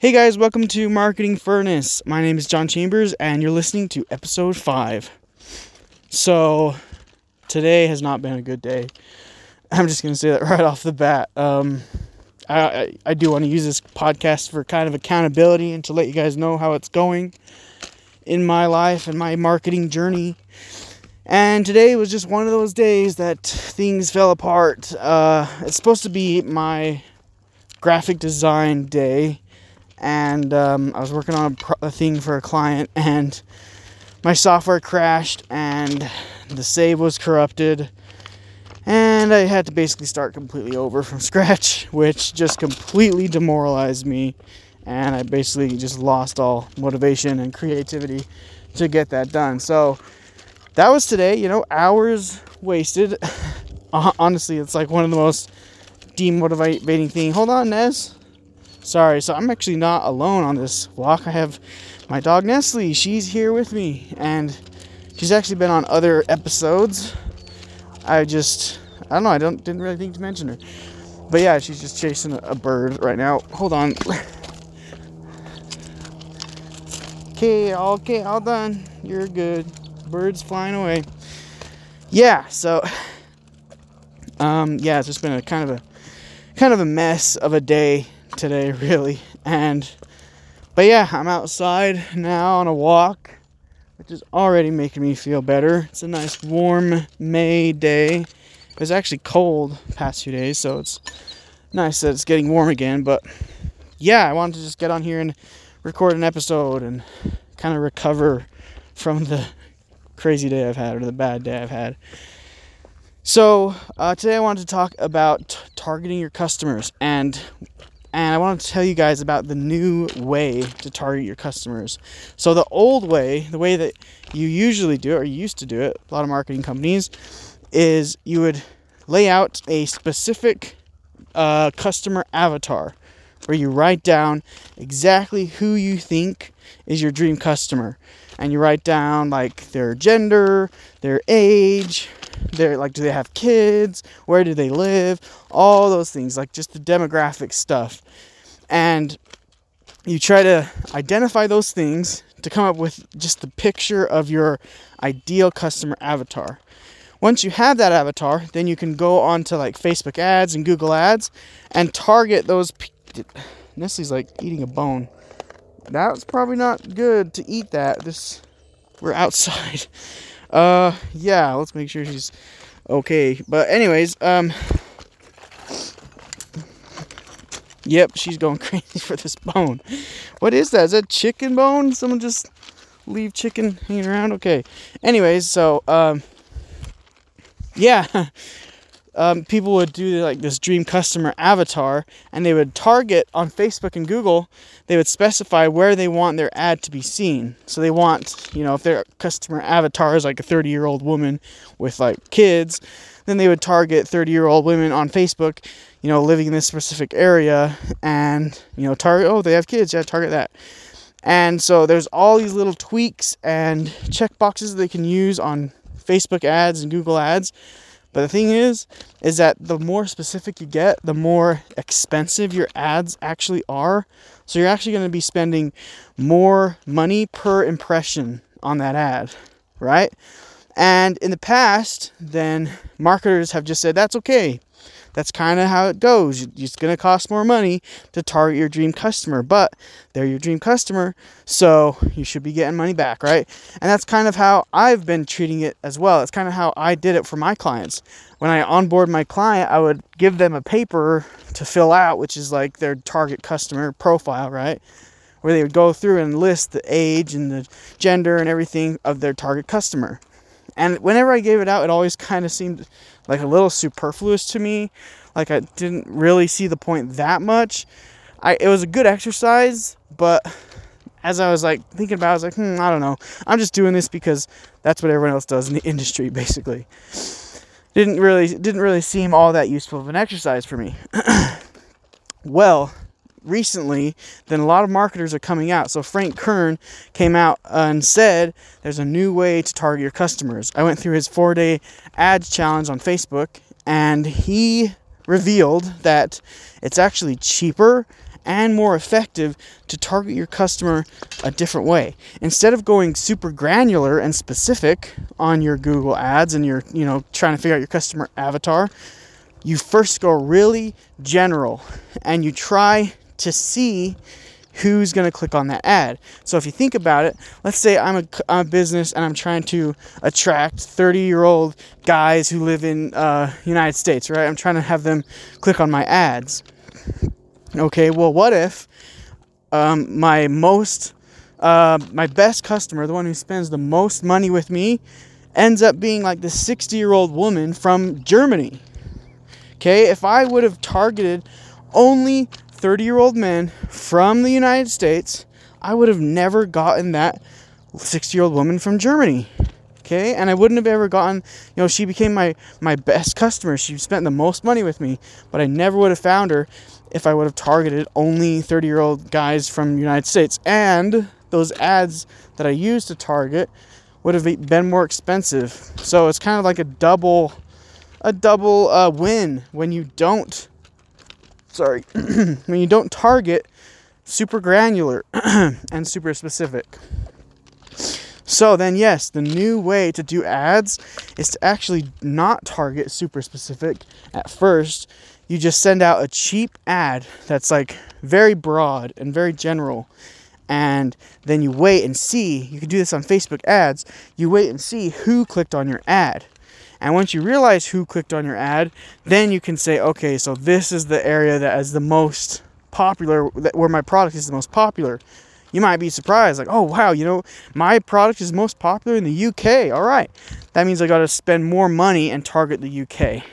Hey guys, welcome to Marketing Furnace. My name is John Chambers, and you're listening to episode five. So, today has not been a good day. I'm just gonna say that right off the bat. Um, I, I, I do want to use this podcast for kind of accountability and to let you guys know how it's going in my life and my marketing journey. And today was just one of those days that things fell apart. Uh, it's supposed to be my graphic design day and um, I was working on a, pro- a thing for a client, and my software crashed, and the save was corrupted, and I had to basically start completely over from scratch, which just completely demoralized me, and I basically just lost all motivation and creativity to get that done. So that was today, you know, hours wasted. Honestly, it's like one of the most demotivating thing. Hold on, Nez. Sorry, so I'm actually not alone on this walk. I have my dog Nestle. She's here with me, and she's actually been on other episodes. I just, I don't know. I don't didn't really think to mention her, but yeah, she's just chasing a bird right now. Hold on. Okay, okay, all done. You're good. Birds flying away. Yeah, so um yeah, it's just been a kind of a kind of a mess of a day today, really. And, but yeah, I'm outside now on a walk, which is already making me feel better. It's a nice warm May day. It was actually cold past few days, so it's nice that it's getting warm again. But yeah, I wanted to just get on here and record an episode and kind of recover from the crazy day I've had or the bad day I've had. So, uh, today I wanted to talk about t- targeting your customers and and I want to tell you guys about the new way to target your customers. So, the old way, the way that you usually do it, or used to do it, a lot of marketing companies, is you would lay out a specific uh, customer avatar where you write down exactly who you think is your dream customer. And you write down like their gender, their age, they're like do they have kids? Where do they live? All those things like just the demographic stuff. And you try to identify those things to come up with just the picture of your ideal customer avatar. Once you have that avatar then you can go on to like facebook ads and google ads and target those nestle's like eating a bone. That's probably not good to eat that. This we're outside uh, yeah, let's make sure she's okay. But anyways, um, yep, she's going crazy for this bone. What is that? Is that chicken bone? Someone just leave chicken hanging around? Okay. Anyways, so um, yeah. um, people would do like this dream customer avatar and they would target on Facebook and Google, they would specify where they want their ad to be seen. So they want, you know, if their customer avatar is like a 30 year old woman with like kids, then they would target 30 year old women on Facebook, you know, living in this specific area and, you know, target, oh, they have kids, yeah, target that. And so there's all these little tweaks and check boxes they can use on Facebook ads and Google ads but the thing is, is that the more specific you get, the more expensive your ads actually are. So you're actually going to be spending more money per impression on that ad, right? And in the past, then marketers have just said that's okay that's kind of how it goes. It's going to cost more money to target your dream customer, but they're your dream customer, so you should be getting money back, right? And that's kind of how I've been treating it as well. It's kind of how I did it for my clients. When I onboard my client, I would give them a paper to fill out, which is like their target customer profile, right? Where they would go through and list the age and the gender and everything of their target customer. And whenever I gave it out, it always kind of seemed like a little superfluous to me. Like I didn't really see the point that much. I it was a good exercise, but as I was like thinking about, it, I was like, hmm, I don't know. I'm just doing this because that's what everyone else does in the industry, basically. Didn't really didn't really seem all that useful of an exercise for me. well, recently, then a lot of marketers are coming out. So Frank Kern came out uh, and said there's a new way to target your customers. I went through his four day ads challenge on Facebook and he revealed that it's actually cheaper and more effective to target your customer a different way. Instead of going super granular and specific on your Google ads and you're, you know, trying to figure out your customer avatar, you first go really general and you try to see who's going to click on that ad. So if you think about it, let's say I'm a, I'm a business and I'm trying to attract 30 year old guys who live in uh, United States, right? I'm trying to have them click on my ads. Okay, well, what if um, my most, uh, my best customer, the one who spends the most money with me, ends up being like the 60 year old woman from Germany? Okay, if I would have targeted only 30 year old man from the United States, I would have never gotten that 60 year old woman from Germany. Okay, and I wouldn't have ever gotten, you know, she became my, my best customer. She spent the most money with me, but I never would have found her if I would have targeted only 30 year old guys from the United States. And those ads that I used to target would have been more expensive. So it's kind of like a double a double uh, win when you don't sorry, when you don't target super granular and super specific. So then, yes, the new way to do ads is to actually not target super specific at first. You just send out a cheap ad that's like very broad and very general. And then you wait and see. You can do this on Facebook ads. You wait and see who clicked on your ad. And once you realize who clicked on your ad, then you can say, okay, so this is the area that is the most popular, where my product is the most popular. You might be surprised, like, oh, wow, you know, my product is most popular in the UK. All right. That means I got to spend more money and target the UK.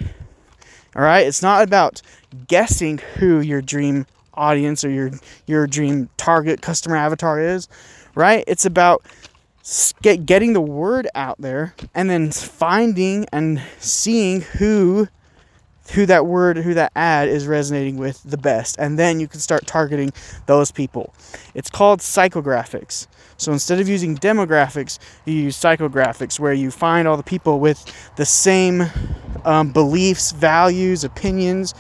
All right. It's not about guessing who your dream audience or your, your dream target customer avatar is, right? It's about get, getting the word out there and then finding and seeing who who that word who that ad is resonating with the best. And then you can start targeting those people. It's called psychographics. So instead of using demographics you use psychographics where you find all the people with the same um, beliefs values opinions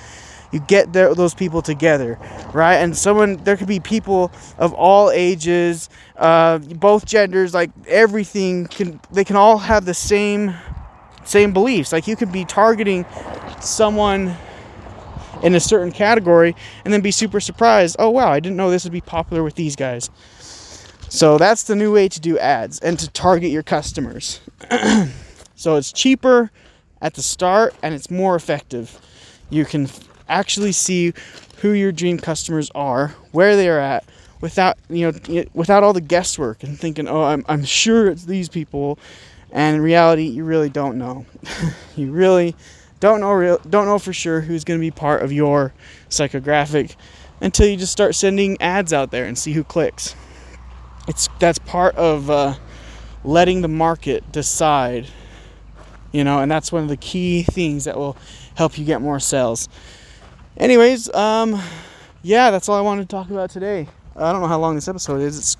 you get those people together, right? And someone there could be people of all ages, uh, both genders, like everything can they can all have the same same beliefs. Like you could be targeting someone in a certain category and then be super surprised. Oh wow, I didn't know this would be popular with these guys. So that's the new way to do ads and to target your customers. so it's cheaper at the start and it's more effective. You can actually see who your dream customers are, where they are at, without you know without all the guesswork and thinking, oh, I'm I'm sure it's these people, and in reality, you really don't know. you really don't know real don't know for sure who's going to be part of your psychographic until you just start sending ads out there and see who clicks. It's that's part of uh, letting the market decide, you know, and that's one of the key things that will help you get more sales. Anyways, um, yeah, that's all I wanted to talk about today. I don't know how long this episode is. It's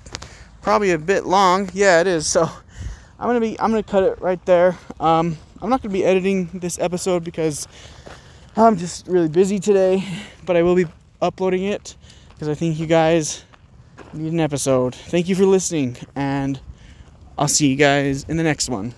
probably a bit long. Yeah, it is. So I'm gonna be I'm gonna cut it right there. Um, I'm not gonna be editing this episode because I'm just really busy today, but I will be uploading it because I think you guys need an episode. Thank you for listening, and I'll see you guys in the next one.